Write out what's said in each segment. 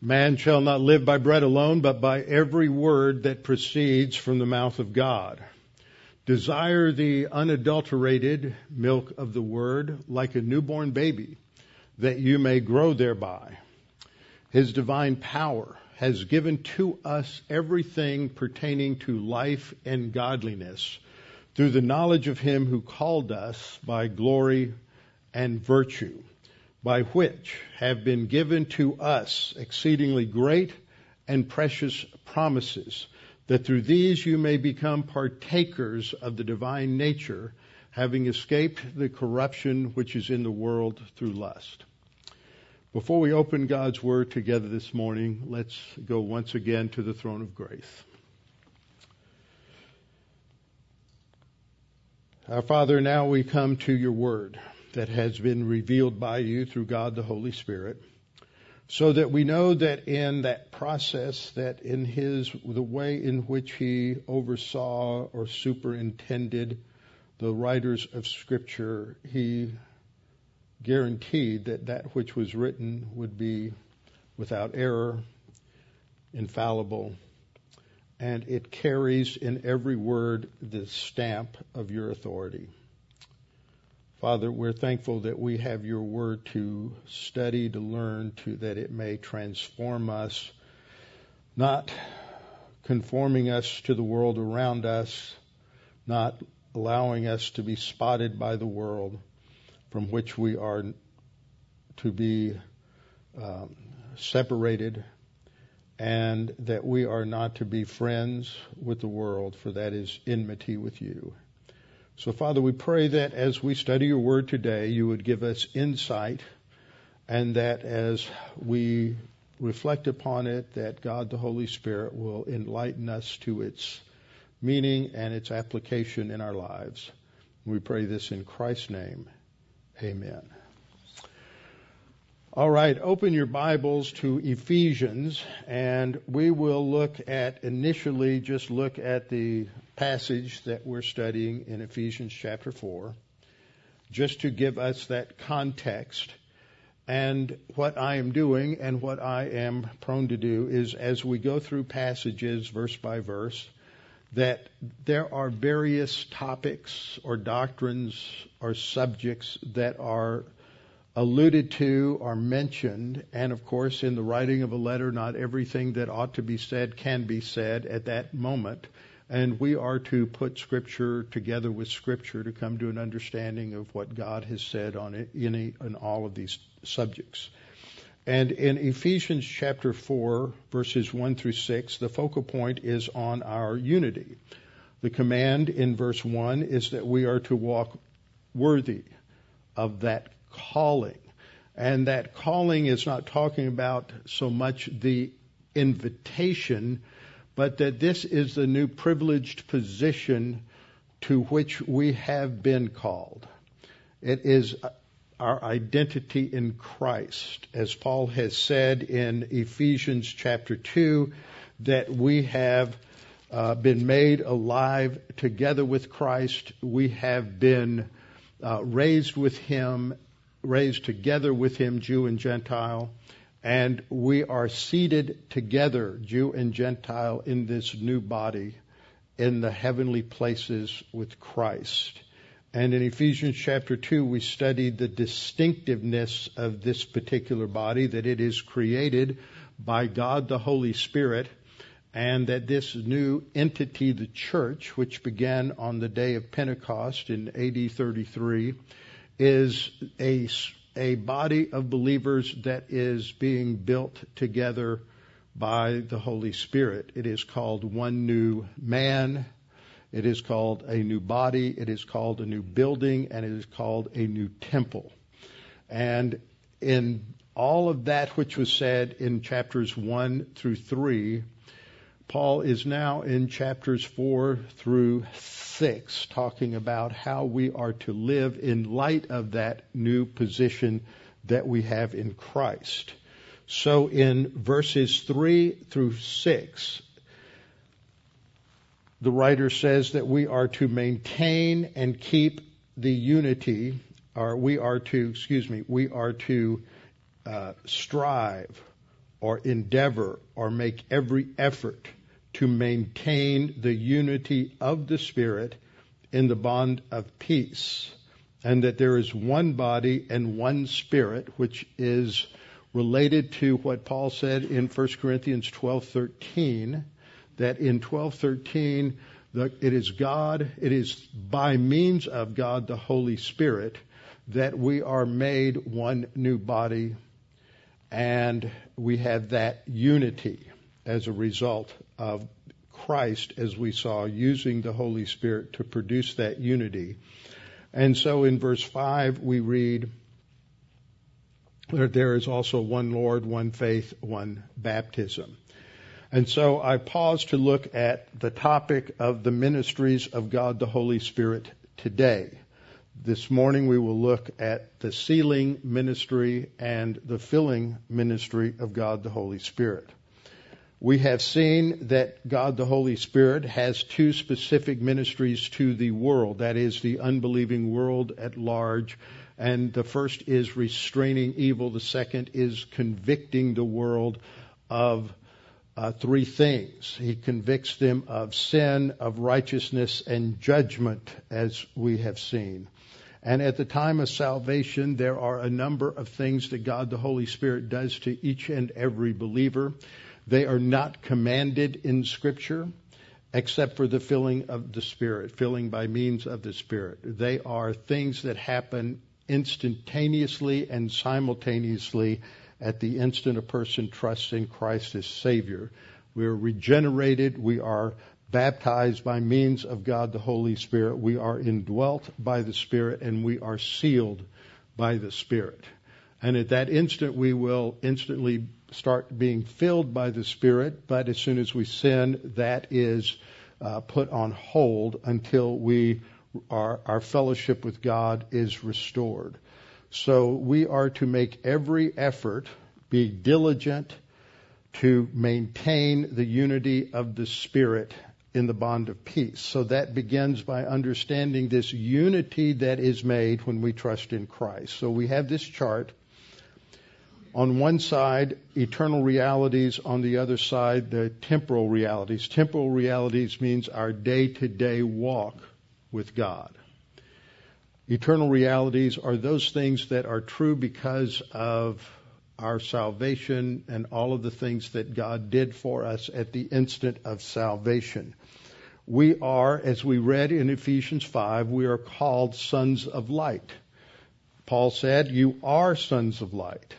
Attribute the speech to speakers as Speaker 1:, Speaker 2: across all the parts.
Speaker 1: Man shall not live by bread alone, but by every word that proceeds from the mouth of God. Desire the unadulterated milk of the word like a newborn baby, that you may grow thereby. His divine power has given to us everything pertaining to life and godliness through the knowledge of him who called us by glory and virtue by which have been given to us exceedingly great and precious promises, that through these you may become partakers of the divine nature, having escaped the corruption which is in the world through lust. Before we open God's Word together this morning, let's go once again to the throne of grace. Our Father, now we come to your Word that has been revealed by you through God the Holy Spirit so that we know that in that process that in his the way in which he oversaw or superintended the writers of scripture he guaranteed that that which was written would be without error infallible and it carries in every word the stamp of your authority Father, we're thankful that we have your word to study, to learn, to that it may transform us, not conforming us to the world around us, not allowing us to be spotted by the world from which we are to be um, separated, and that we are not to be friends with the world, for that is enmity with you. So, Father, we pray that as we study your word today, you would give us insight, and that as we reflect upon it, that God the Holy Spirit will enlighten us to its meaning and its application in our lives. We pray this in Christ's name. Amen. All right, open your Bibles to Ephesians, and we will look at initially just look at the passage that we're studying in Ephesians chapter 4, just to give us that context. And what I am doing and what I am prone to do is as we go through passages verse by verse, that there are various topics or doctrines or subjects that are alluded to or mentioned, and of course, in the writing of a letter, not everything that ought to be said can be said at that moment. And we are to put Scripture together with Scripture to come to an understanding of what God has said on any and all of these subjects. And in Ephesians chapter 4, verses 1 through 6, the focal point is on our unity. The command in verse 1 is that we are to walk worthy of that calling. And that calling is not talking about so much the invitation but that this is the new privileged position to which we have been called. It is our identity in Christ. As Paul has said in Ephesians chapter 2, that we have uh, been made alive together with Christ. We have been uh, raised with Him, raised together with Him, Jew and Gentile and we are seated together, Jew and Gentile, in this new body in the heavenly places with Christ. And in Ephesians chapter 2, we studied the distinctiveness of this particular body, that it is created by God the Holy Spirit, and that this new entity, the church, which began on the day of Pentecost in AD 33, is a a body of believers that is being built together by the Holy Spirit. It is called one new man. It is called a new body. It is called a new building and it is called a new temple. And in all of that which was said in chapters one through three, Paul is now in chapters four through 6 talking about how we are to live in light of that new position that we have in Christ. So in verses 3 through 6, the writer says that we are to maintain and keep the unity, or we are to, excuse me, we are to uh, strive or endeavor or make every effort to maintain the unity of the Spirit in the bond of peace, and that there is one body and one Spirit, which is related to what Paul said in 1 Corinthians 12:13 that in 12:13 it is God, it is by means of God the Holy Spirit that we are made one new body and we have that unity as a result of Christ, as we saw, using the Holy Spirit to produce that unity. And so in verse 5, we read, that there is also one Lord, one faith, one baptism. And so I pause to look at the topic of the ministries of God the Holy Spirit today. This morning we will look at the sealing ministry and the filling ministry of God the Holy Spirit. We have seen that God the Holy Spirit has two specific ministries to the world, that is, the unbelieving world at large. And the first is restraining evil, the second is convicting the world of uh, three things. He convicts them of sin, of righteousness, and judgment, as we have seen. And at the time of salvation, there are a number of things that God the Holy Spirit does to each and every believer. They are not commanded in Scripture except for the filling of the Spirit, filling by means of the Spirit. They are things that happen instantaneously and simultaneously at the instant a person trusts in Christ as Savior. We are regenerated. We are baptized by means of God the Holy Spirit. We are indwelt by the Spirit and we are sealed by the Spirit. And at that instant, we will instantly start being filled by the Spirit, but as soon as we sin, that is uh, put on hold until we our, our fellowship with God is restored. So we are to make every effort, be diligent to maintain the unity of the Spirit in the bond of peace. So that begins by understanding this unity that is made when we trust in Christ. So we have this chart. On one side, eternal realities. On the other side, the temporal realities. Temporal realities means our day to day walk with God. Eternal realities are those things that are true because of our salvation and all of the things that God did for us at the instant of salvation. We are, as we read in Ephesians 5, we are called sons of light. Paul said, You are sons of light.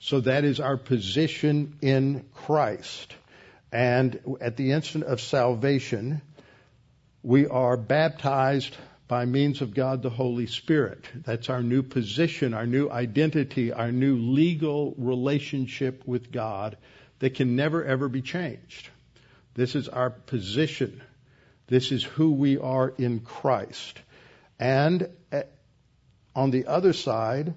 Speaker 1: So that is our position in Christ. And at the instant of salvation, we are baptized by means of God the Holy Spirit. That's our new position, our new identity, our new legal relationship with God that can never ever be changed. This is our position. This is who we are in Christ. And eh, on the other side,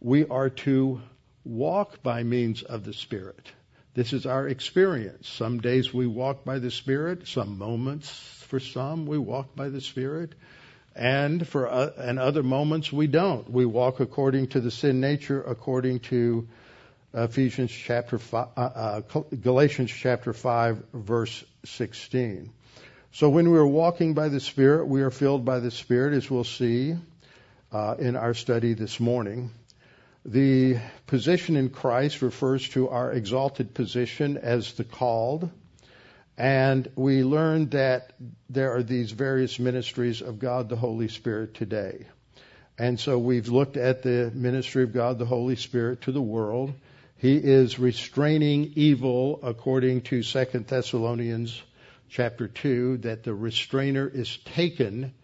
Speaker 1: we are to walk by means of the Spirit. This is our experience. Some days we walk by the Spirit, some moments for some we walk by the Spirit and for uh, and other moments we don't. We walk according to the sin nature, according to Ephesians chapter five, uh, uh, Galatians chapter five, verse sixteen. So when we are walking by the Spirit, we are filled by the Spirit, as we'll see uh, in our study this morning. The position in Christ refers to our exalted position as the called and we learned that there are these various ministries of God the Holy Spirit today. And so we've looked at the ministry of God the Holy Spirit to the world. He is restraining evil according to 2 Thessalonians chapter 2 that the restrainer is taken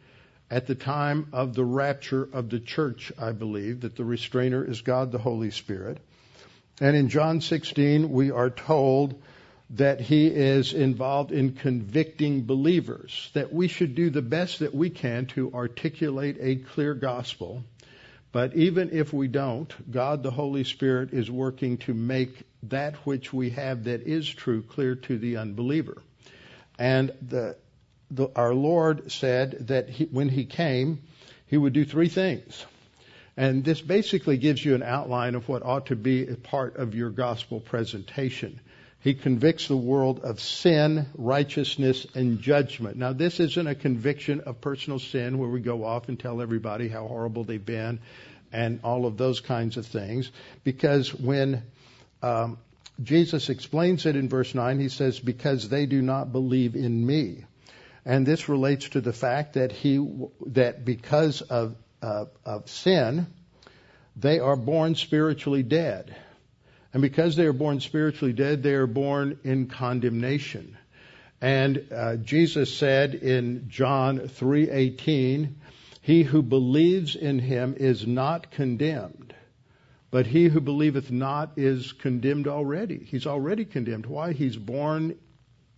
Speaker 1: at the time of the rapture of the church, I believe, that the restrainer is God the Holy Spirit. And in John 16, we are told that he is involved in convicting believers, that we should do the best that we can to articulate a clear gospel. But even if we don't, God the Holy Spirit is working to make that which we have that is true clear to the unbeliever. And the, the, our Lord said that he, when he came, he would do three things. And this basically gives you an outline of what ought to be a part of your gospel presentation. He convicts the world of sin, righteousness, and judgment. Now, this isn't a conviction of personal sin where we go off and tell everybody how horrible they've been and all of those kinds of things, because when um, Jesus explains it in verse 9, he says, Because they do not believe in me. And this relates to the fact that he that because of uh, of sin, they are born spiritually dead. And because they are born spiritually dead, they are born in condemnation. And uh, Jesus said in John 3:18, "He who believes in him is not condemned, but he who believeth not is condemned already. He's already condemned. Why? He's born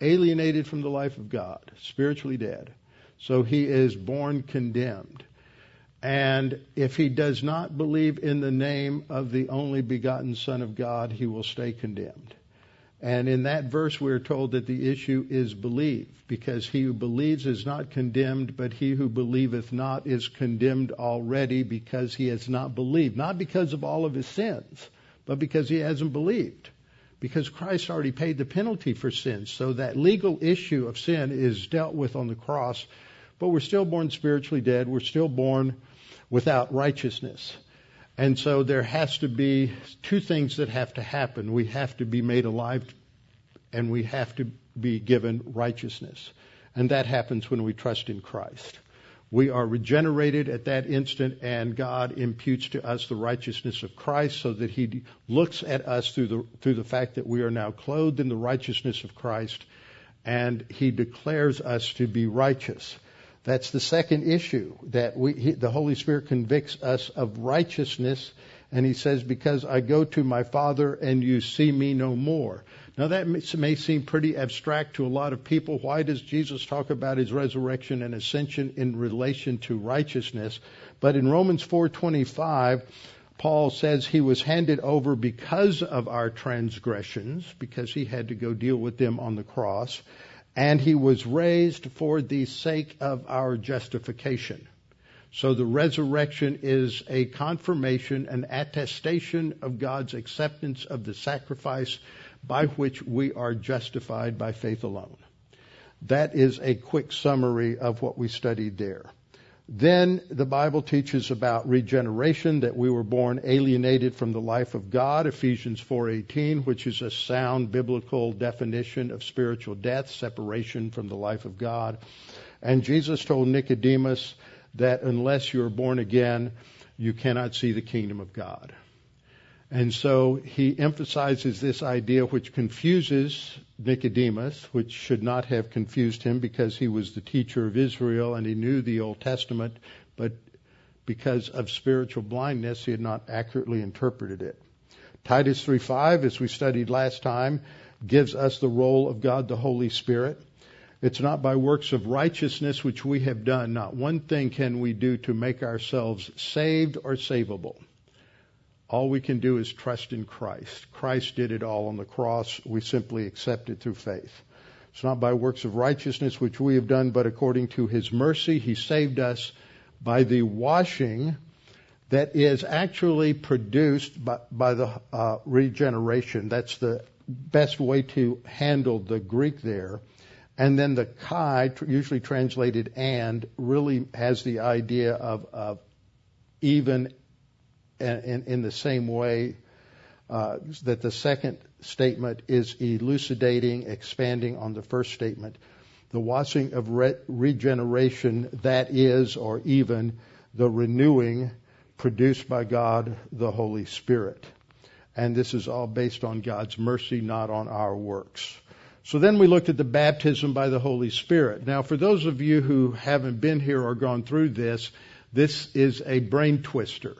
Speaker 1: alienated from the life of God, spiritually dead. So he is born condemned. And if he does not believe in the name of the only begotten Son of God, he will stay condemned. And in that verse, we're told that the issue is believe, because he who believes is not condemned, but he who believeth not is condemned already because he has not believed. Not because of all of his sins, but because he hasn't believed. Because Christ already paid the penalty for sin. So that legal issue of sin is dealt with on the cross, but we're still born spiritually dead. We're still born without righteousness. And so there has to be two things that have to happen. We have to be made alive and we have to be given righteousness. And that happens when we trust in Christ. We are regenerated at that instant and God imputes to us the righteousness of Christ so that he looks at us through the, through the fact that we are now clothed in the righteousness of Christ and he declares us to be righteous. That's the second issue that we, he, the Holy Spirit convicts us of righteousness, and He says, "Because I go to my Father, and you see me no more." Now that may seem pretty abstract to a lot of people. Why does Jesus talk about His resurrection and ascension in relation to righteousness? But in Romans 4:25, Paul says he was handed over because of our transgressions, because he had to go deal with them on the cross and he was raised for the sake of our justification. So the resurrection is a confirmation, an attestation of God's acceptance of the sacrifice by which we are justified by faith alone. That is a quick summary of what we studied there. Then the Bible teaches about regeneration, that we were born alienated from the life of God, Ephesians 4:18, which is a sound biblical definition of spiritual death, separation from the life of God. And Jesus told Nicodemus that unless you're born again, you cannot see the kingdom of God. And so he emphasizes this idea which confuses Nicodemus, which should not have confused him because he was the teacher of Israel and he knew the Old Testament, but because of spiritual blindness, he had not accurately interpreted it. Titus 3:5, as we studied last time, gives us the role of God the Holy Spirit. It's not by works of righteousness which we have done. Not one thing can we do to make ourselves saved or savable. All we can do is trust in Christ. Christ did it all on the cross. We simply accept it through faith. It's not by works of righteousness which we have done, but according to his mercy, he saved us by the washing that is actually produced by, by the uh, regeneration. That's the best way to handle the Greek there. And then the kai, usually translated and, really has the idea of, of even in, in the same way uh, that the second statement is elucidating, expanding on the first statement. The washing of re- regeneration, that is, or even the renewing produced by God the Holy Spirit. And this is all based on God's mercy, not on our works. So then we looked at the baptism by the Holy Spirit. Now, for those of you who haven't been here or gone through this, this is a brain twister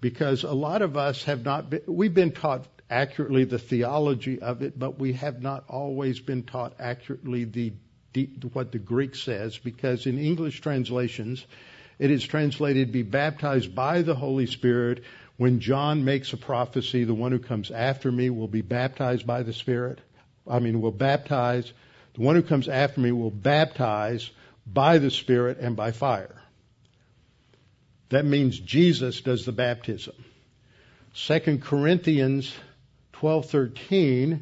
Speaker 1: because a lot of us have not been, we've been taught accurately the theology of it, but we have not always been taught accurately the, what the Greek says, because in English translations, it is translated be baptized by the Holy Spirit. When John makes a prophecy, the one who comes after me will be baptized by the Spirit. I mean, will baptize. The one who comes after me will baptize by the Spirit and by fire. That means Jesus does the baptism. 2 Corinthians 12:13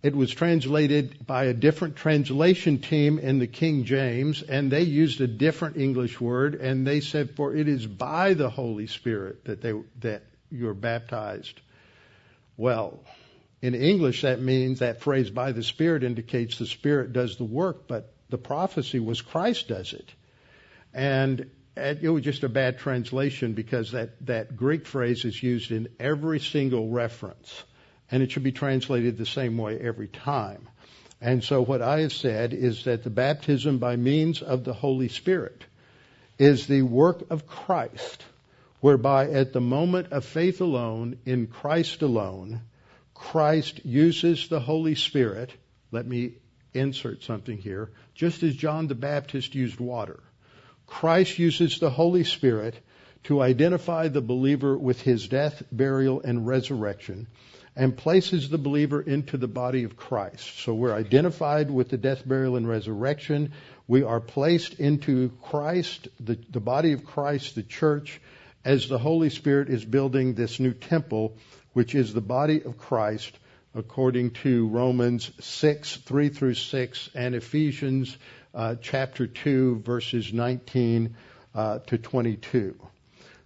Speaker 1: it was translated by a different translation team in the King James and they used a different English word and they said for it is by the Holy Spirit that they that you're baptized. Well, in English that means that phrase by the Spirit indicates the Spirit does the work, but the prophecy was Christ does it. And it was just a bad translation because that, that Greek phrase is used in every single reference. And it should be translated the same way every time. And so what I have said is that the baptism by means of the Holy Spirit is the work of Christ, whereby at the moment of faith alone, in Christ alone, Christ uses the Holy Spirit. Let me insert something here. Just as John the Baptist used water, Christ uses the Holy Spirit to identify the believer with his death, burial, and resurrection and places the believer into the body of Christ. So we're identified with the death, burial, and resurrection. We are placed into Christ, the, the body of Christ, the church, as the Holy Spirit is building this new temple, which is the body of Christ, according to Romans 6, 3 through 6, and Ephesians uh, chapter 2, verses 19 uh, to 22.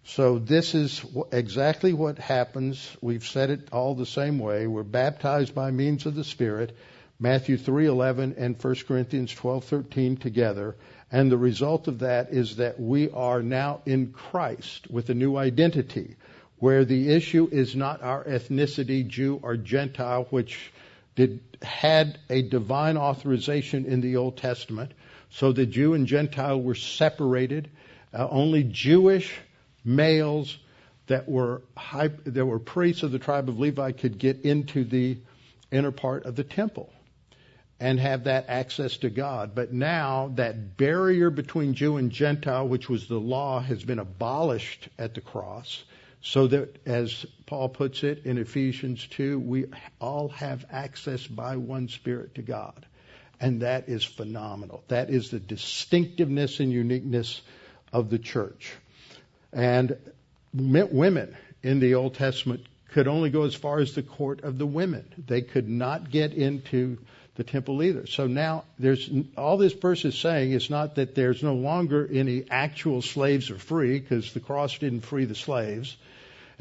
Speaker 1: So this is exactly what happens. We've said it all the same way. We're baptized by means of the Spirit, Matthew 3:11 and 1 Corinthians 12:13 together, and the result of that is that we are now in Christ with a new identity, where the issue is not our ethnicity, Jew or Gentile, which did, had a divine authorization in the Old Testament. So the Jew and Gentile were separated. Uh, only Jewish males that were high, that were priests of the tribe of Levi could get into the inner part of the temple and have that access to God. But now that barrier between Jew and Gentile, which was the law, has been abolished at the cross. So that, as Paul puts it in Ephesians 2, we all have access by one Spirit to God. And that is phenomenal. That is the distinctiveness and uniqueness of the church. And women in the Old Testament could only go as far as the court of the women. They could not get into the temple either. So now there's all this verse is saying is not that there's no longer any actual slaves are free because the cross didn't free the slaves.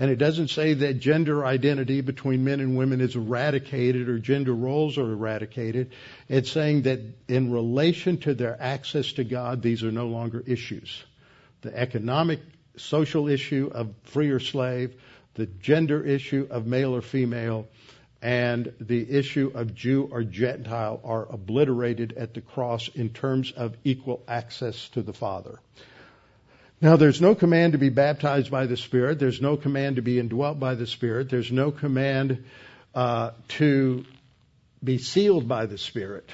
Speaker 1: And it doesn't say that gender identity between men and women is eradicated or gender roles are eradicated. It's saying that in relation to their access to God, these are no longer issues. The economic social issue of free or slave, the gender issue of male or female, and the issue of Jew or Gentile are obliterated at the cross in terms of equal access to the Father. Now, there's no command to be baptized by the Spirit. There's no command to be indwelt by the Spirit. There's no command uh, to be sealed by the Spirit.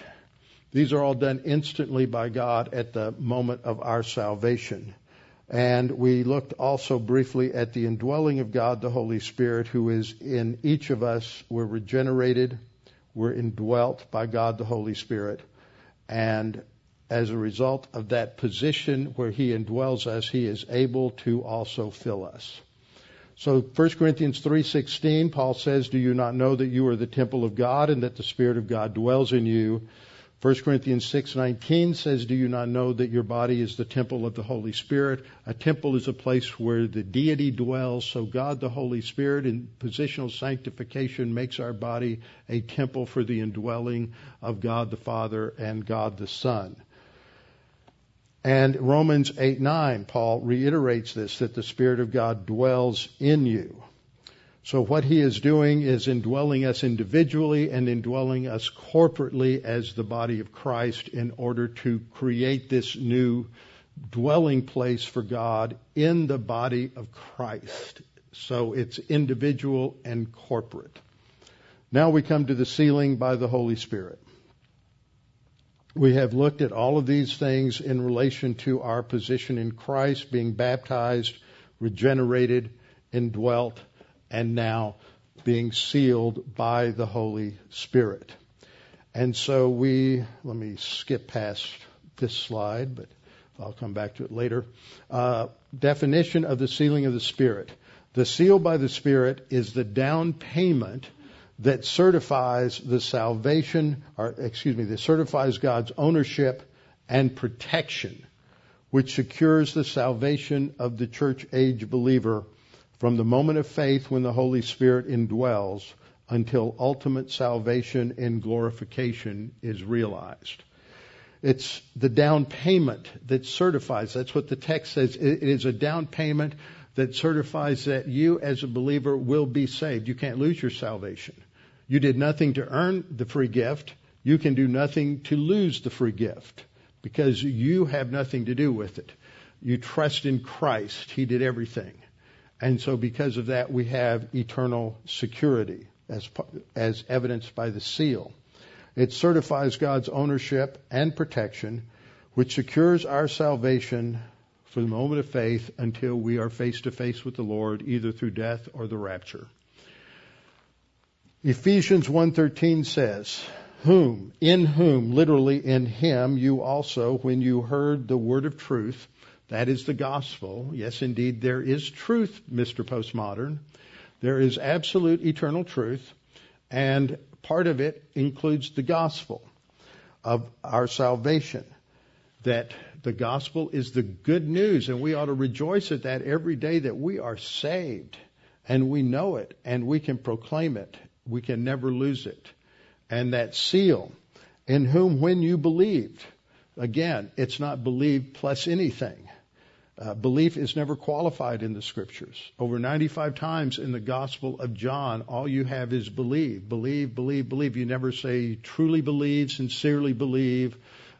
Speaker 1: These are all done instantly by God at the moment of our salvation. And we looked also briefly at the indwelling of God, the Holy Spirit, who is in each of us. We're regenerated, we're indwelt by God, the Holy Spirit. And as a result of that position where He indwells us, He is able to also fill us. So 1 Corinthians 3:16 Paul says, "Do you not know that you are the temple of God and that the Spirit of God dwells in you?" 1 Corinthians 6:19 says, "Do you not know that your body is the temple of the Holy Spirit? A temple is a place where the deity dwells, so God the Holy Spirit in positional sanctification makes our body a temple for the indwelling of God the Father and God the Son." And Romans 8:9, Paul reiterates this that the Spirit of God dwells in you. So what he is doing is indwelling us individually and indwelling us corporately as the body of Christ in order to create this new dwelling place for God in the body of Christ. So it's individual and corporate. Now we come to the sealing by the Holy Spirit. We have looked at all of these things in relation to our position in Christ, being baptized, regenerated, indwelt, and now being sealed by the Holy Spirit. And so we, let me skip past this slide, but I'll come back to it later. Uh, definition of the sealing of the Spirit. The seal by the Spirit is the down payment that certifies the salvation, or excuse me, that certifies God's ownership and protection, which secures the salvation of the church age believer from the moment of faith when the Holy Spirit indwells until ultimate salvation and glorification is realized. It's the down payment that certifies. That's what the text says. It is a down payment that certifies that you as a believer will be saved. You can't lose your salvation. You did nothing to earn the free gift. You can do nothing to lose the free gift because you have nothing to do with it. You trust in Christ. He did everything. And so because of that, we have eternal security as, as evidenced by the seal. It certifies God's ownership and protection, which secures our salvation for the moment of faith until we are face to face with the Lord, either through death or the rapture. Ephesians 1:13 says, "Whom, in whom, literally in him, you also, when you heard the word of truth, that is the gospel. Yes, indeed, there is truth, Mr. Postmodern. There is absolute eternal truth, and part of it includes the gospel of our salvation. That the gospel is the good news, and we ought to rejoice at that every day that we are saved, and we know it, and we can proclaim it we can never lose it. And that seal, in whom when you believed, again, it's not believed plus anything. Uh, belief is never qualified in the scriptures. Over 95 times in the Gospel of John, all you have is believe, believe, believe, believe. You never say truly believe, sincerely believe,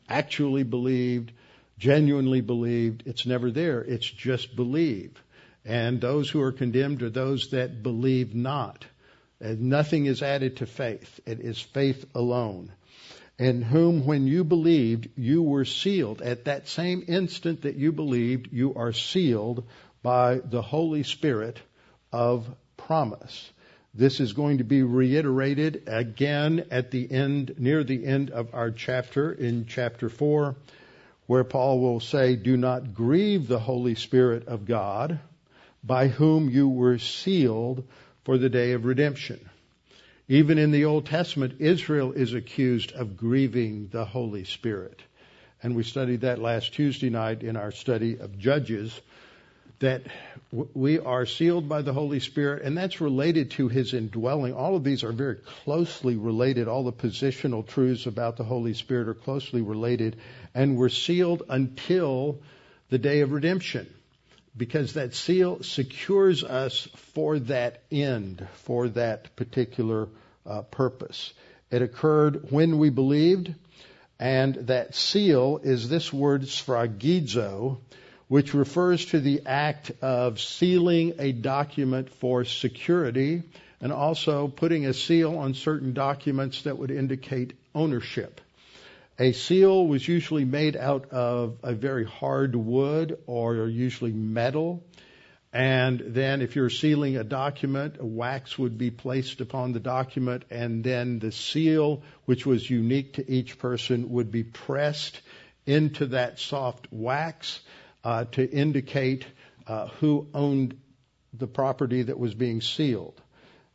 Speaker 1: actually believed, genuinely believed. It's never there. It's just believe. And those who are condemned are those that believe not. And nothing is added to faith. It is faith alone. In whom, when you believed, you were sealed. At that same instant that you believed, you are sealed by the Holy Spirit of promise. This is going to be reiterated again at the end, near the end of our chapter in chapter 4, where Paul will say, Do not grieve the Holy Spirit of God, by whom you were sealed for the day of redemption. Even in the Old Testament, Israel is accused of grieving the Holy Spirit. And we studied that last Tuesday night in our study of Judges, that we are sealed by the Holy Spirit, and that's related to His indwelling. All of these are very closely related. All the positional truths about the Holy Spirit are closely related, and we're sealed until the day of redemption because that seal secures us for that end, for that particular uh, purpose. It occurred when we believed, and that seal is this word sphragizo, which refers to the act of sealing a document for security and also putting a seal on certain documents that would indicate ownership. A seal was usually made out of a very hard wood or usually metal. And then if you're sealing a document, a wax would be placed upon the document and then the seal, which was unique to each person, would be pressed into that soft wax uh, to indicate uh, who owned the property that was being sealed.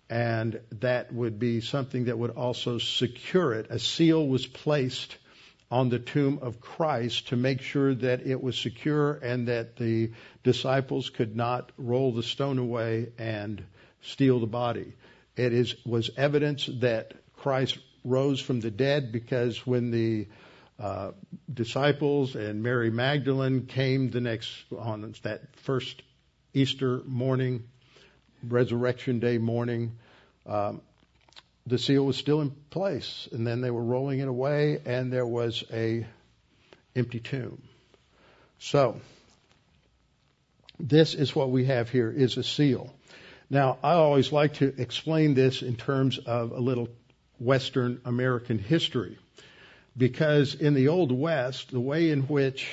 Speaker 1: And that would be something that would also secure it. A seal was placed on the tomb of Christ to make sure that it was secure and that the disciples could not roll the stone away and steal the body. It is, was evidence that Christ rose from the dead because when the uh, disciples and Mary Magdalene came the next on that first Easter morning, Resurrection Day morning, um, the seal was still in place, and then they were rolling it away, and there was a empty tomb. So, this is what we have here is a seal. Now, I always like to explain this in terms of a little Western American history. Because in the Old West, the way in which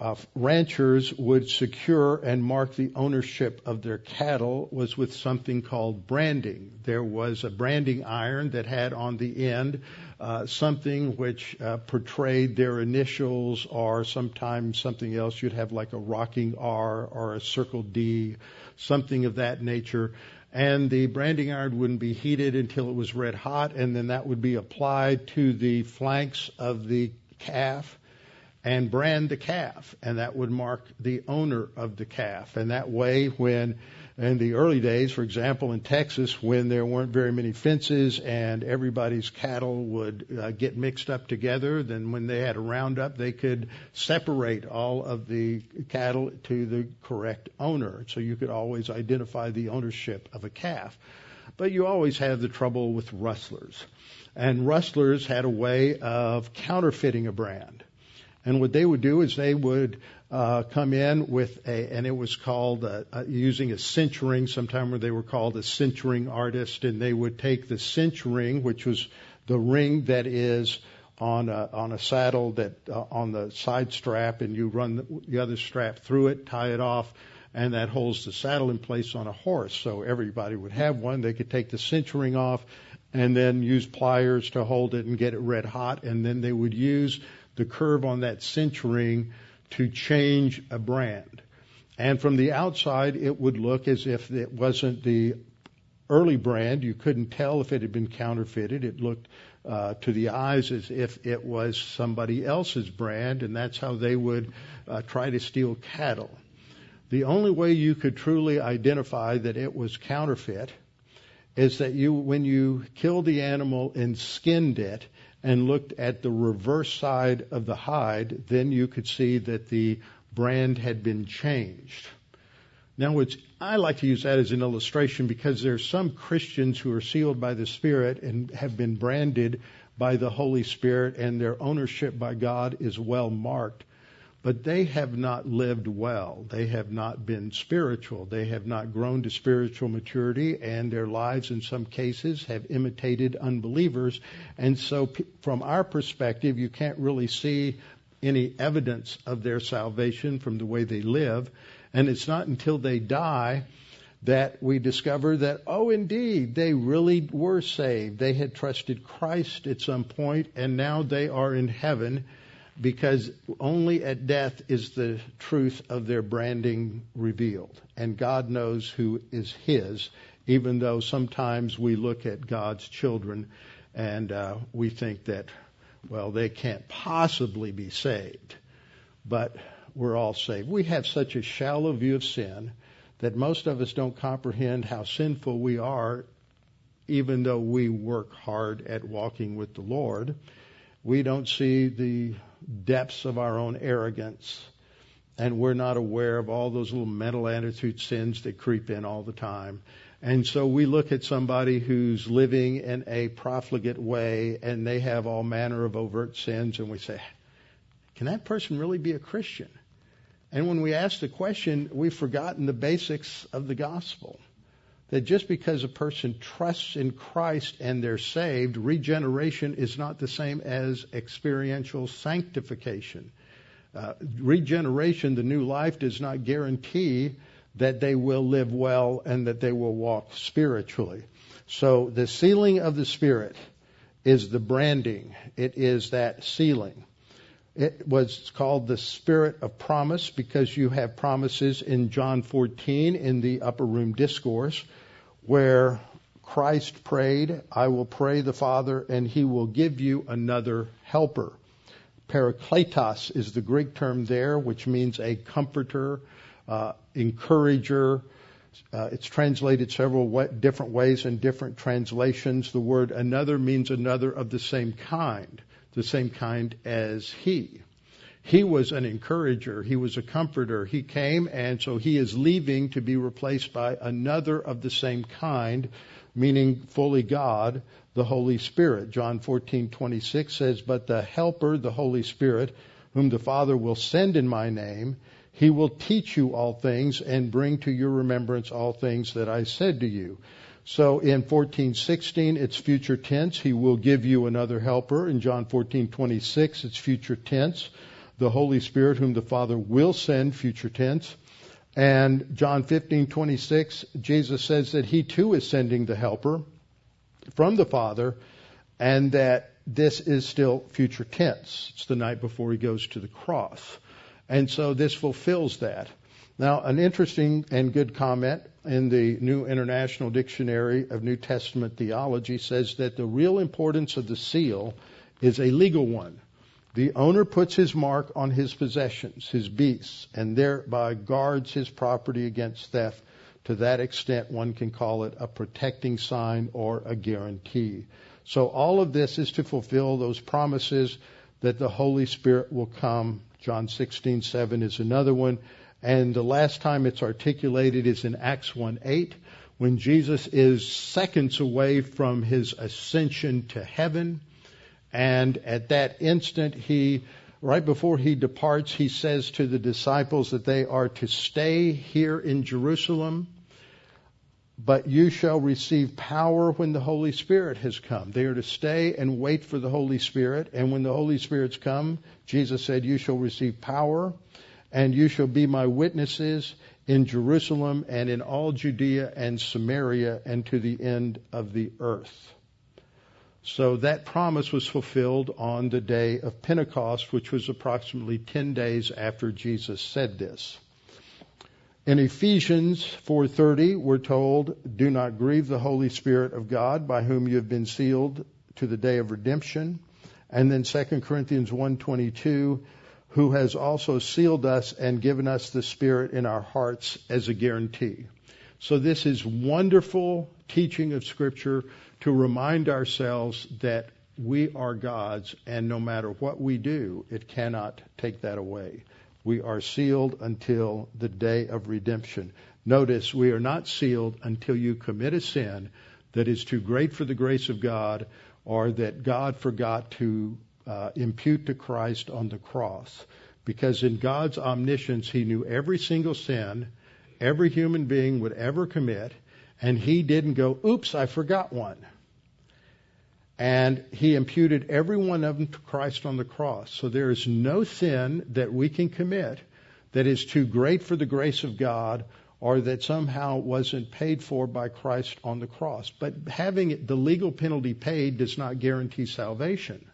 Speaker 1: uh, ranchers would secure and mark the ownership of their cattle was with something called branding. There was a branding iron that had on the end uh, something which uh, portrayed their initials or sometimes something else. You'd have like a rocking R or a circle D, something of that nature. And the branding iron wouldn't be heated until it was red hot, and then that would be applied to the flanks of the calf and brand the calf, and that would mark the owner of the calf. And that way, when in the early days, for example, in Texas, when there weren't very many fences and everybody's cattle would uh, get mixed up together, then when they had a roundup, they could separate all of the cattle to the correct owner. So you could always identify the ownership of a calf. But you always have the trouble with rustlers. And rustlers had a way of counterfeiting a brand. And what they would do is they would uh, come in with a, and it was called uh, uh, using a cinchering. Sometime where they were called a cinchering artist, and they would take the cinchering, which was the ring that is on a, on a saddle that uh, on the side strap, and you run the, the other strap through it, tie it off, and that holds the saddle in place on a horse. So everybody would have one. They could take the cinchering off and then use pliers to hold it and get it red hot, and then they would use the curve on that cinchering to change a brand. And from the outside, it would look as if it wasn't the early brand. You couldn't tell if it had been counterfeited. It looked uh, to the eyes as if it was somebody else's brand, and that's how they would uh, try to steal cattle. The only way you could truly identify that it was counterfeit is that you, when you killed the animal and skinned it, and looked at the reverse side of the hide, then you could see that the brand had been changed. Now, it's, I like to use that as an illustration because there are some Christians who are sealed by the Spirit and have been branded by the Holy Spirit, and their ownership by God is well marked but they have not lived well. They have not been spiritual. They have not grown to spiritual maturity, and their lives, in some cases, have imitated unbelievers. And so, from our perspective, you can't really see any evidence of their salvation from the way they live. And it's not until they die that we discover that, oh, indeed, they really were saved. They had trusted Christ at some point, and now they are in heaven because only at death is the truth of their branding revealed. And God knows who is His, even though sometimes we look at God's children and uh, we think that, well, they can't possibly be saved. But we're all saved. We have such a shallow view of sin that most of us don't comprehend how sinful we are, even though we work hard at walking with the Lord. We don't see the depths of our own arrogance, and we're not aware of all those little mental attitude sins that creep in all the time. And so we look at somebody who's living in a profligate way and they have all manner of overt sins, and we say, can that person really be a Christian? And when we ask the question, we've forgotten the basics of the gospel that just because a person trusts in Christ and they're saved, regeneration is not the same as experiential sanctification. Uh, regeneration, the new life, does not guarantee that they will live well and that they will walk spiritually. So the sealing of the Spirit is the branding. It is that sealing. It was called the Spirit of Promise because you have promises in John 14 in the upper room discourse where Christ prayed, I will pray the Father and he will give you another helper. Parakletos is the Greek term there, which means a comforter, uh, encourager. Uh, it's translated several way, different ways in different translations. The word another means another of the same kind, the same kind as he. He was an encourager. He was a comforter. He came, and so he is leaving to be replaced by another of the same kind, meaning fully God, the Holy Spirit. John 14:26 says, "But the Helper, the Holy Spirit, whom the Father will send in my name, he will teach you all things and bring to your remembrance all things that I said to you." So in 14:16 it's future tense. He will give you another helper. In John 14:26 it's future tense the Holy Spirit, whom the Father will send, future tense. And John 15:26 Jesus says that he too is sending the helper from the Father and that this is still future tense. It's the night before he goes to the cross. And so this fulfills that. Now, an interesting and good comment in the New International Dictionary of New Testament Theology says that the real importance of the seal is a legal one. The owner puts his mark on his possessions, his beasts, and thereby guards his property against theft. To that extent, one can call it a protecting sign or a guarantee. So all of this is to fulfill those promises that the Holy Spirit will come. John 16:7 is another one, and the last time it's articulated is in Acts 1:8 when Jesus is seconds away from his ascension to heaven and at that instant, he, right before he departs, he says to the disciples that they are to stay here in Jerusalem, but you shall receive power when the Holy Spirit has come. They are to stay and wait for the Holy Spirit. And when the Holy Spirit's come, Jesus said, you shall receive power and you shall be my witnesses in Jerusalem and in all Judea and Samaria and to the end of the earth. So that promise was fulfilled on the day of Pentecost, which was approximately 10 days after Jesus said this. In Ephesians 4:30, we're told, "Do not grieve the Holy Spirit of God, by whom you have been sealed to the day of redemption." And then 2 Corinthians 1:22, "Who has also sealed us and given us the Spirit in our hearts as a guarantee." So this is wonderful teaching of Scripture to remind ourselves that we are God's, and no matter what we do, it cannot take that away. We are sealed until the day of redemption. Notice, we are not sealed until you commit a sin that is too great for the grace of God or that God forgot to uh, impute to Christ on the cross. Because in God's omniscience, He knew every single sin every human being would ever commit, and he didn't go, oops, I forgot one. And he imputed every one of them to Christ on the cross. So there is no sin that we can commit that is too great for the grace of God or that somehow wasn't paid for by Christ on the cross. But having the legal penalty paid does not guarantee salvation.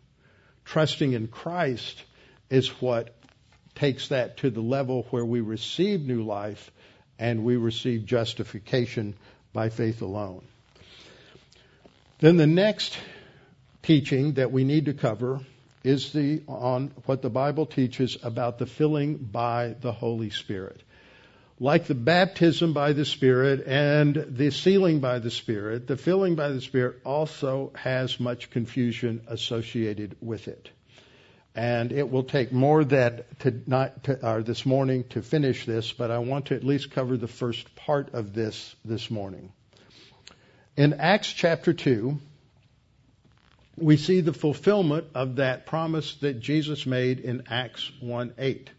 Speaker 1: Trusting in Christ is what takes that to the level where we receive new life and we receive justification by faith alone. Then the next teaching that we need to cover is the on what the Bible teaches about the filling by the Holy Spirit. Like the baptism by the Spirit and the sealing by the Spirit, the filling by the Spirit also has much confusion associated with it and it will take more that to not to, or this morning to finish this, but I want to at least cover the first part of this this morning. In Acts chapter 2, we see the fulfillment of that promise that Jesus made in Acts 1 8,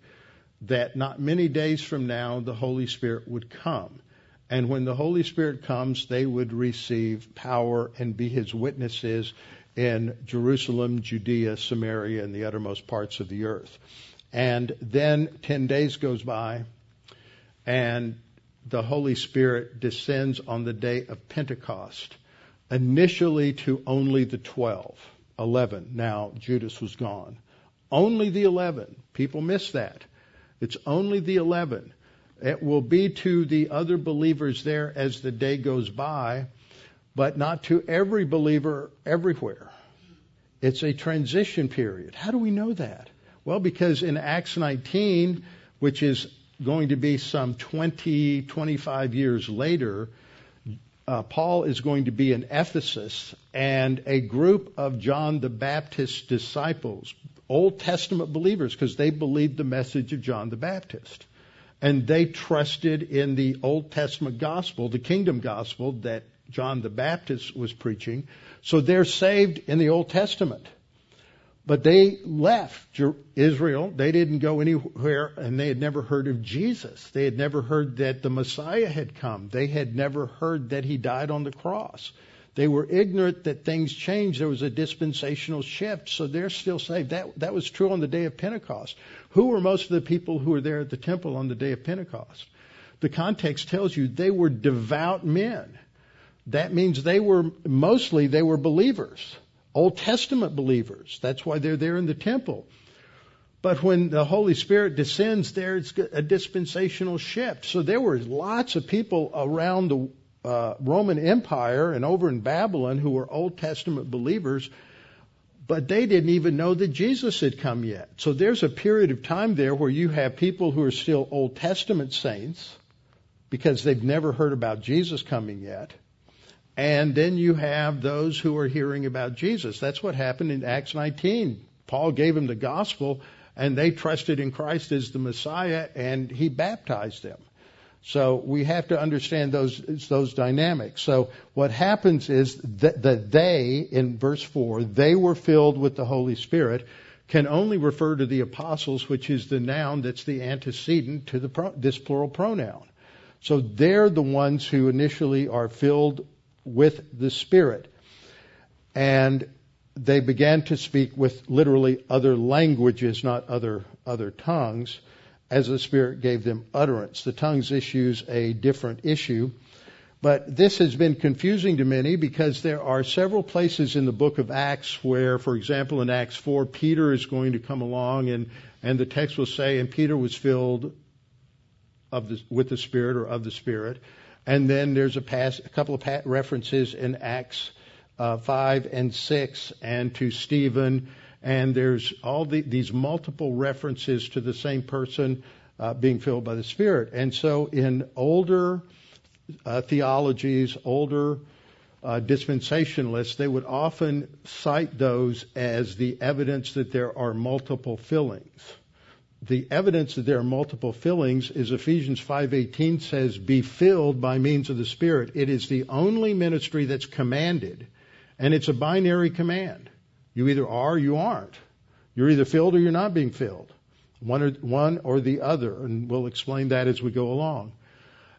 Speaker 1: that not many days from now the Holy Spirit would come. And when the Holy Spirit comes, they would receive power and be his witnesses in Jerusalem, Judea, Samaria, and the uttermost parts of the earth. And then 10 days goes by, and the Holy Spirit descends on the day of Pentecost, initially to only the 12, 11. Now, Judas was gone. Only the 11. People miss that. It's only the 11. It will be to the other believers there as the day goes by, but not to every believer everywhere. It's a transition period. How do we know that? Well, because in Acts 19, which is going to be some 20, 25 years later, uh, Paul is going to be in Ephesus, and a group of John the Baptist's disciples, Old Testament believers, because they believed the message of John the Baptist. And they trusted in the Old Testament gospel, the kingdom gospel that John the Baptist was preaching. So they're saved in the Old Testament. But they left Israel. They didn't go anywhere and they had never heard of Jesus. They had never heard that the Messiah had come. They had never heard that he died on the cross. They were ignorant that things changed. There was a dispensational shift, so they're still saved. That that was true on the day of Pentecost. Who were most of the people who were there at the temple on the day of Pentecost? The context tells you they were devout men. That means they were mostly they were believers, Old Testament believers. That's why they're there in the temple. But when the Holy Spirit descends, there's a dispensational shift. So there were lots of people around the uh, Roman Empire and over in Babylon who were Old Testament believers, but they didn't even know that Jesus had come yet. So there's a period of time there where you have people who are still Old Testament saints because they've never heard about Jesus coming yet. And then you have those who are hearing about Jesus. That's what happened in Acts 19. Paul gave them the gospel and they trusted in Christ as the Messiah and he baptized them. So we have to understand those those dynamics. So what happens is that, they in verse 4 they were filled with the Holy Spirit can only refer to the apostles which is the noun that's the antecedent to the pro, this plural pronoun. So they're the ones who initially are filled with the Spirit. And they began to speak with literally other languages, not other other tongues as the Spirit gave them utterance. The tongues issues a different issue. But this has been confusing to many because there are several places in the book of Acts where, for example, in Acts 4, Peter is going to come along and, and the text will say, and Peter was filled of the, with the Spirit or of the Spirit. And then there's a, pass, a couple of references in Acts uh, 5 and 6 and to Stephen and there's all the, these multiple references to the same person uh, being filled by the Spirit. And so in older uh, theologies, older uh, dispensationalists, they would often cite those as the evidence that there are multiple fillings. The evidence that there are multiple fillings is Ephesians 5:18 says, "Be filled by means of the Spirit." It is the only ministry that's commanded, and it's a binary command. You either are or you aren't. You're either filled or you're not being filled. One or, one or the other. And we'll explain that as we go along.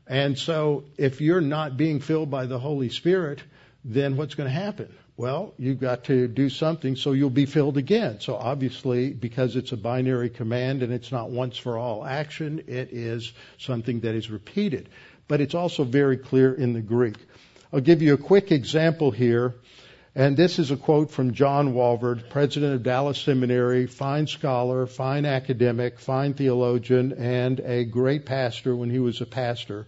Speaker 1: And so if you're not being filled by the Holy Spirit, then what's going to happen? Well, you've got to do something so you'll be filled again. So obviously, because it's a binary command and it's not once for all action, it is something that is repeated. But it's also very clear in the Greek. I'll give you a quick example here and this is a quote from John Walvoord, president of Dallas Seminary, fine scholar, fine academic, fine theologian, and a great pastor when he was a pastor.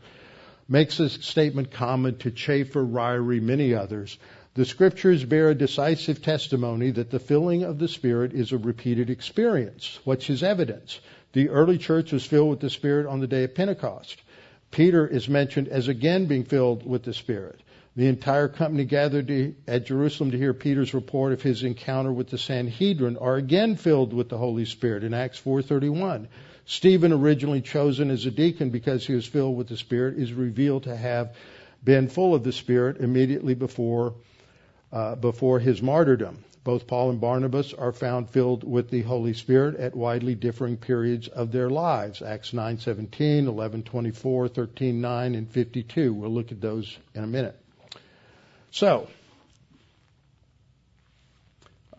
Speaker 1: Makes this statement common to Chafer, Ryrie, many others. The scriptures bear a decisive testimony that the filling of the Spirit is a repeated experience. What's his evidence? The early church was filled with the Spirit on the day of Pentecost. Peter is mentioned as again being filled with the Spirit. The entire company gathered to, at Jerusalem to hear Peter's report of his encounter with the Sanhedrin are again filled with the Holy Spirit in Acts 4:31. Stephen, originally chosen as a deacon because he was filled with the Spirit, is revealed to have been full of the Spirit immediately before uh, before his martyrdom. Both Paul and Barnabas are found filled with the Holy Spirit at widely differing periods of their lives. Acts 9:17, 11:24, 13:9, and 52. We'll look at those in a minute. So,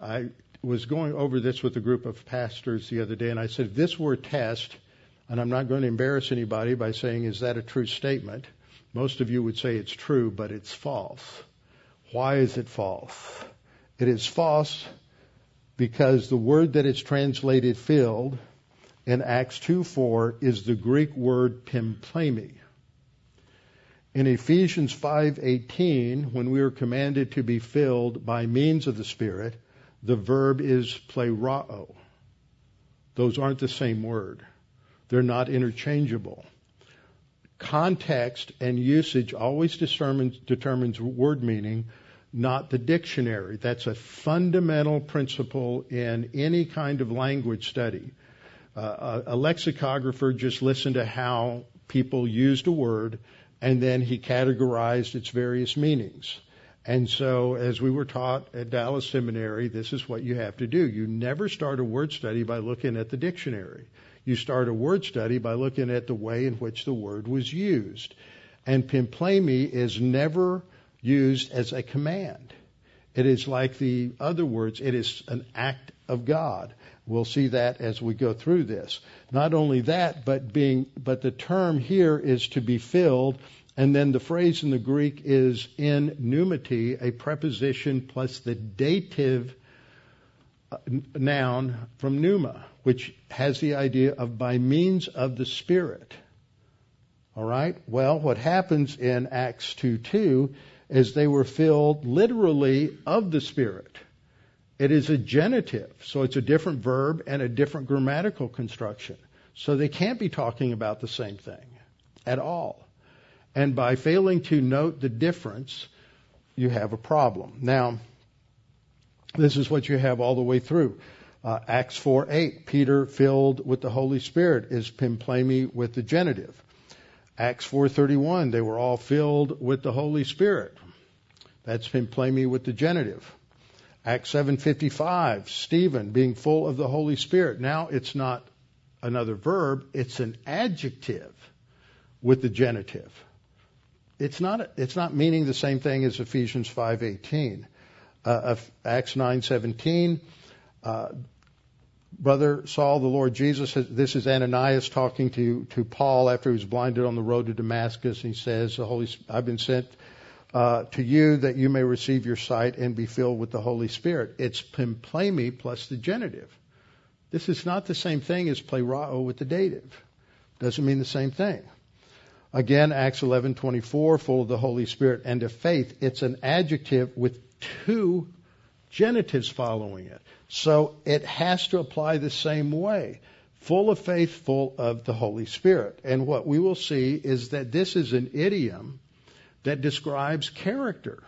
Speaker 1: I was going over this with a group of pastors the other day, and I said, if this were a test, and I'm not going to embarrass anybody by saying, is that a true statement? Most of you would say it's true, but it's false. Why is it false? It is false because the word that is translated filled in Acts 2:4 is the Greek word pimplemi. In Ephesians 5:18, when we are commanded to be filled by means of the Spirit, the verb is plerao. Those aren't the same word. They're not interchangeable. Context and usage always determines, determines word meaning, not the dictionary. That's a fundamental principle in any kind of language study. Uh, a, a lexicographer just listened to how people used a word and then he categorized its various meanings. And so, as we were taught at Dallas Seminary, this is what you have to do. You never start a word study by looking at the dictionary. You start a word study by looking at the way in which the word was used. And pimplemi is never used as a command. It is like the other words, it is an act of God. We'll see that as we go through this. Not only that, but being, but the term here is to be filled, and then the phrase in the Greek is in pneumati, a preposition plus the dative uh, noun from pneuma, which has the idea of by means of the Spirit. All right? Well, what happens in Acts 2 2 is they were filled literally of the Spirit. It is a genitive, so it's a different verb and a different grammatical construction. So they can't be talking about the same thing at all. And by failing to note the difference, you have a problem. Now, this is what you have all the way through. Uh, Acts 4 8, Peter filled with the Holy Spirit is pimplemi with the genitive. Acts 4:31, they were all filled with the Holy Spirit. That's pimplemi with the genitive. Acts 7:55, Stephen being full of the Holy Spirit. Now it's not another verb, it's an adjective with the genitive. It's not it's not meaning the same thing as Ephesians 5:18. Uh, Acts 9:17, uh, brother Saul, the Lord Jesus, this is Ananias talking to, to Paul after he was blinded on the road to Damascus. He says, the Holy, I've been sent uh, to you that you may receive your sight and be filled with the Holy Spirit. It's pimplemi plus the genitive. This is not the same thing as plerao with the dative. Doesn't mean the same thing. Again, Acts 11:24, full of the Holy Spirit and of faith. It's an adjective with two genitives following it. So it has to apply the same way. Full of faith, full of the Holy Spirit. And what we will see is that this is an idiom that describes character.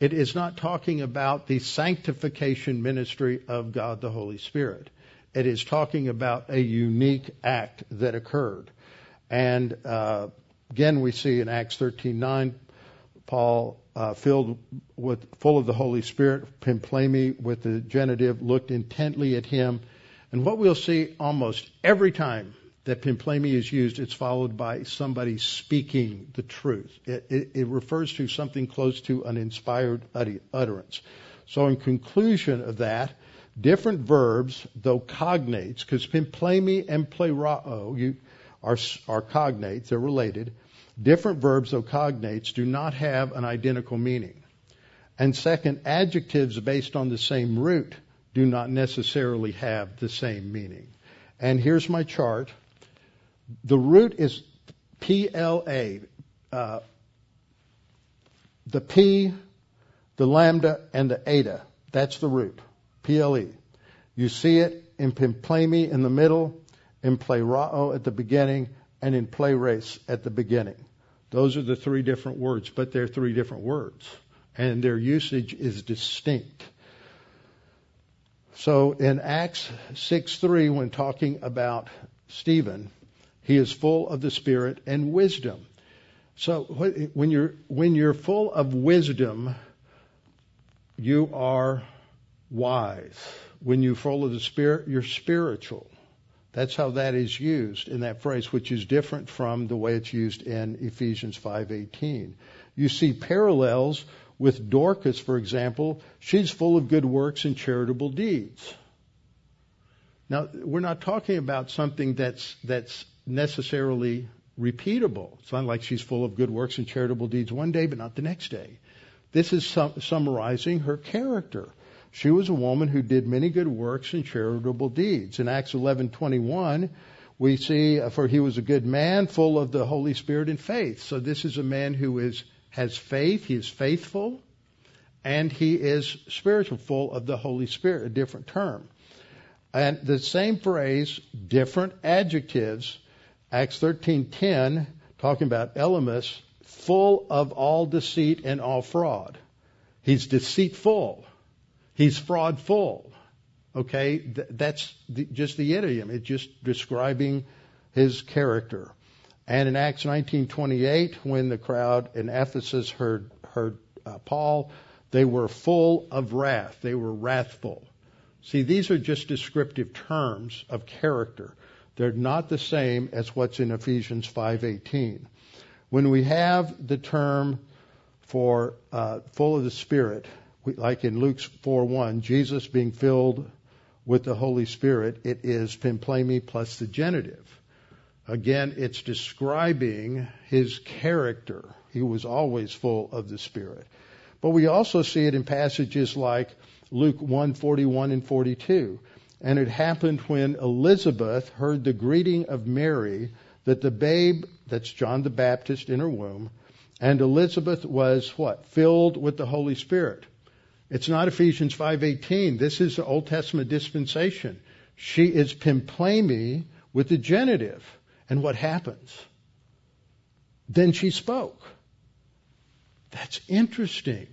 Speaker 1: It is not talking about the sanctification ministry of God the Holy Spirit. It is talking about a unique act that occurred. And uh, again, we see in Acts 13:9, Paul, uh, filled with full of the Holy Spirit, pimplemi with the genitive, looked intently at him. And what we'll see almost every time that pimplemi is used, it's followed by somebody speaking the truth. It, it, it refers to something close to an inspired utterance. So, in conclusion of that, different verbs, though cognates, because pimplemi and plerao you, are, are cognates, they're related. Different verbs, though cognates, do not have an identical meaning. And second, adjectives based on the same root do not necessarily have the same meaning. And here's my chart the root is PLA. Uh, the P, the lambda, and the eta. That's the root. PLE. You see it in pimplemi in the middle, in plerao at the beginning, and in pleres at the beginning. Those are the three different words, but they're three different words, and their usage is distinct. So in Acts 6:3, when talking about Stephen, he is full of the Spirit and wisdom. So when you're when you're full of wisdom, you are wise. When you're full of the Spirit, you're spiritual. That's how that is used in that phrase, which is different from the way it's used in Ephesians 5:18. You see parallels with Dorcas, for example. She's full of good works and charitable deeds. Now, we're not talking about something that's that's necessarily repeatable. It's not like she's full of good works and charitable deeds one day, but not the next day. This is sum- summarizing her character. She was a woman who did many good works and charitable deeds. In Acts 11:21, we see uh, for he was a good man, full of the Holy Spirit and faith. So this is a man who is has faith, he is faithful, and he is spiritual, full of the Holy Spirit, a different term. And the same phrase, different adjectives Acts 13:10 talking about Elymas full of all deceit and all fraud. He's deceitful. He's fraudful. Okay, that's the, just the idiom. It's just describing his character. And in Acts 19:28, when the crowd in Ephesus heard heard uh, Paul, they were full of wrath. They were wrathful. See, these are just descriptive terms of character. They're not the same as what's in Ephesians 5:18. When we have the term for uh, full of the Spirit, we, like in Luke 4:1, Jesus being filled with the Holy Spirit, it is pimplemi plus the genitive. Again, it's describing his character. He was always full of the Spirit. But we also see it in passages like Luke 1:41 and 42. And it happened when Elizabeth heard the greeting of Mary that the babe, that's John the Baptist in her womb, and Elizabeth was what? Filled with the Holy Spirit. It's not Ephesians 5:18. This is the Old Testament dispensation. She is pimplemi with the genitive. And what happens? Then she spoke. That's interesting.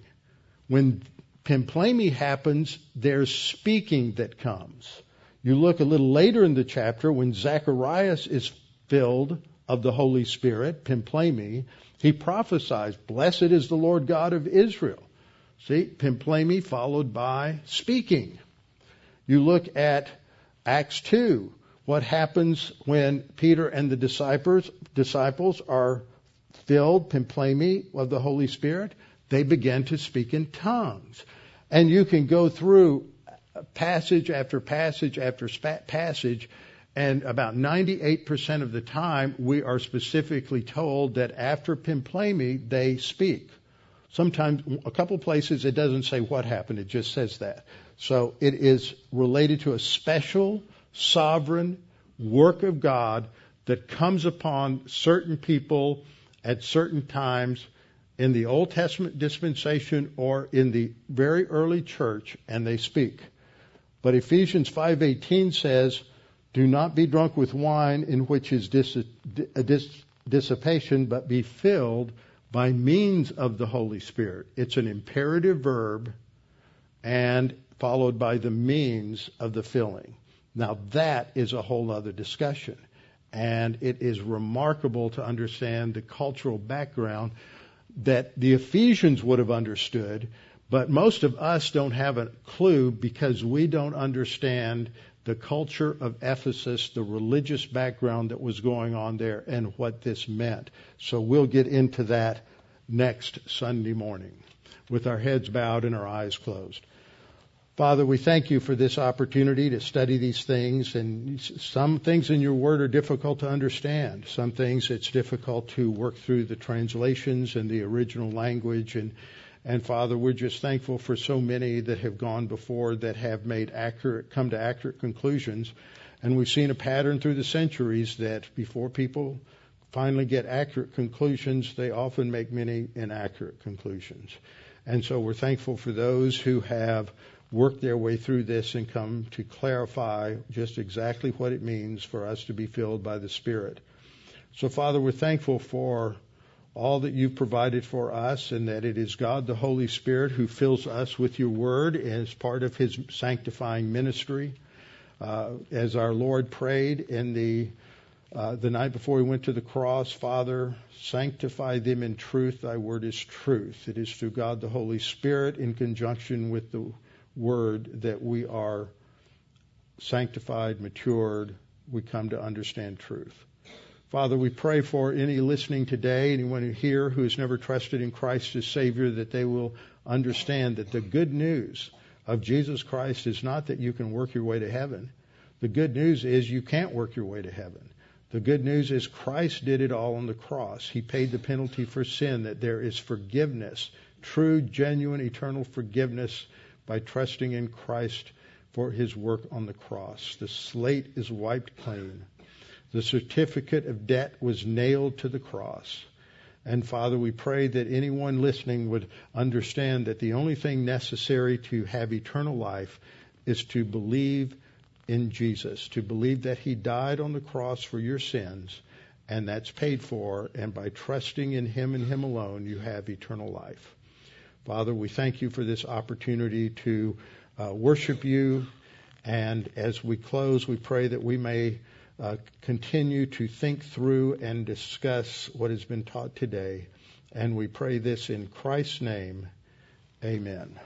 Speaker 1: When pimplemi happens, there's speaking that comes. You look a little later in the chapter when Zacharias is filled of the Holy Spirit, pimplemi, he prophesies, Blessed is the Lord God of Israel. See, pimplemi followed by speaking. You look at Acts 2, what happens when Peter and the disciples, disciples are filled, pimplemi, of the Holy Spirit? They begin to speak in tongues. And you can go through passage after passage after passage, and about 98% of the time we are specifically told that after pimplemi they speak. Sometimes, a couple places it doesn't say what happened, it just says that. So it is related to a special, sovereign work of God that comes upon certain people at certain times in the Old Testament dispensation or in the very early church and they speak. But Ephesians 5:18 says, "Do not be drunk with wine in which is dis- dis- dissipation, but be filled by means of the Holy Spirit." It's an imperative verb and followed by the means of the filling. Now that is a whole other discussion. And it is remarkable to understand the cultural background that the Ephesians would have understood, but most of us don't have a clue because we don't understand the culture of Ephesus, the religious background that was going on there, and what this meant. So we'll get into that next Sunday morning with our heads bowed and our eyes closed. Father, we thank you for this opportunity to study these things, and some things in your word are difficult to understand. Some things it's difficult to work through the translations and the original language. And, and Father, we're just thankful for so many that have gone before that have made accurate, come to accurate conclusions. And we've seen a pattern through the centuries that before people finally get accurate conclusions, they often make many inaccurate conclusions. And so we're thankful for those who have work their way through this and come to clarify just exactly what it means for us to be filled by the Spirit. So, Father, we're thankful for all that you've provided for us and that it is God the Holy Spirit who fills us with your word as part of his sanctifying ministry. Uh, as our Lord prayed in the uh, the night before he went to the cross, Father, sanctify them in truth. Thy word is truth. It is through God the Holy Spirit in conjunction with the word that we are sanctified, matured, we come to understand truth. Father, we pray for any listening today, anyone here who has never trusted in Christ as Savior, that they will understand that the good news of Jesus Christ is not that you can work your way to heaven. The good news is you can't work your way to heaven. The good news is Christ did it all on the cross. He paid the penalty for sin, that there is forgiveness, true, genuine, eternal forgiveness by trusting in Christ for his work on the cross. The slate is wiped clean. The certificate of debt was nailed to the cross. And Father, we pray that anyone listening would understand that the only thing necessary to have eternal life is to believe in Jesus, to believe that He died on the cross for your sins, and that's paid for, and by trusting in Him and Him alone, you have eternal life. Father, we thank you for this opportunity to uh, worship you. And as we close, we pray that we may uh, continue to think through and discuss what has been taught today. And we pray this in Christ's name. Amen.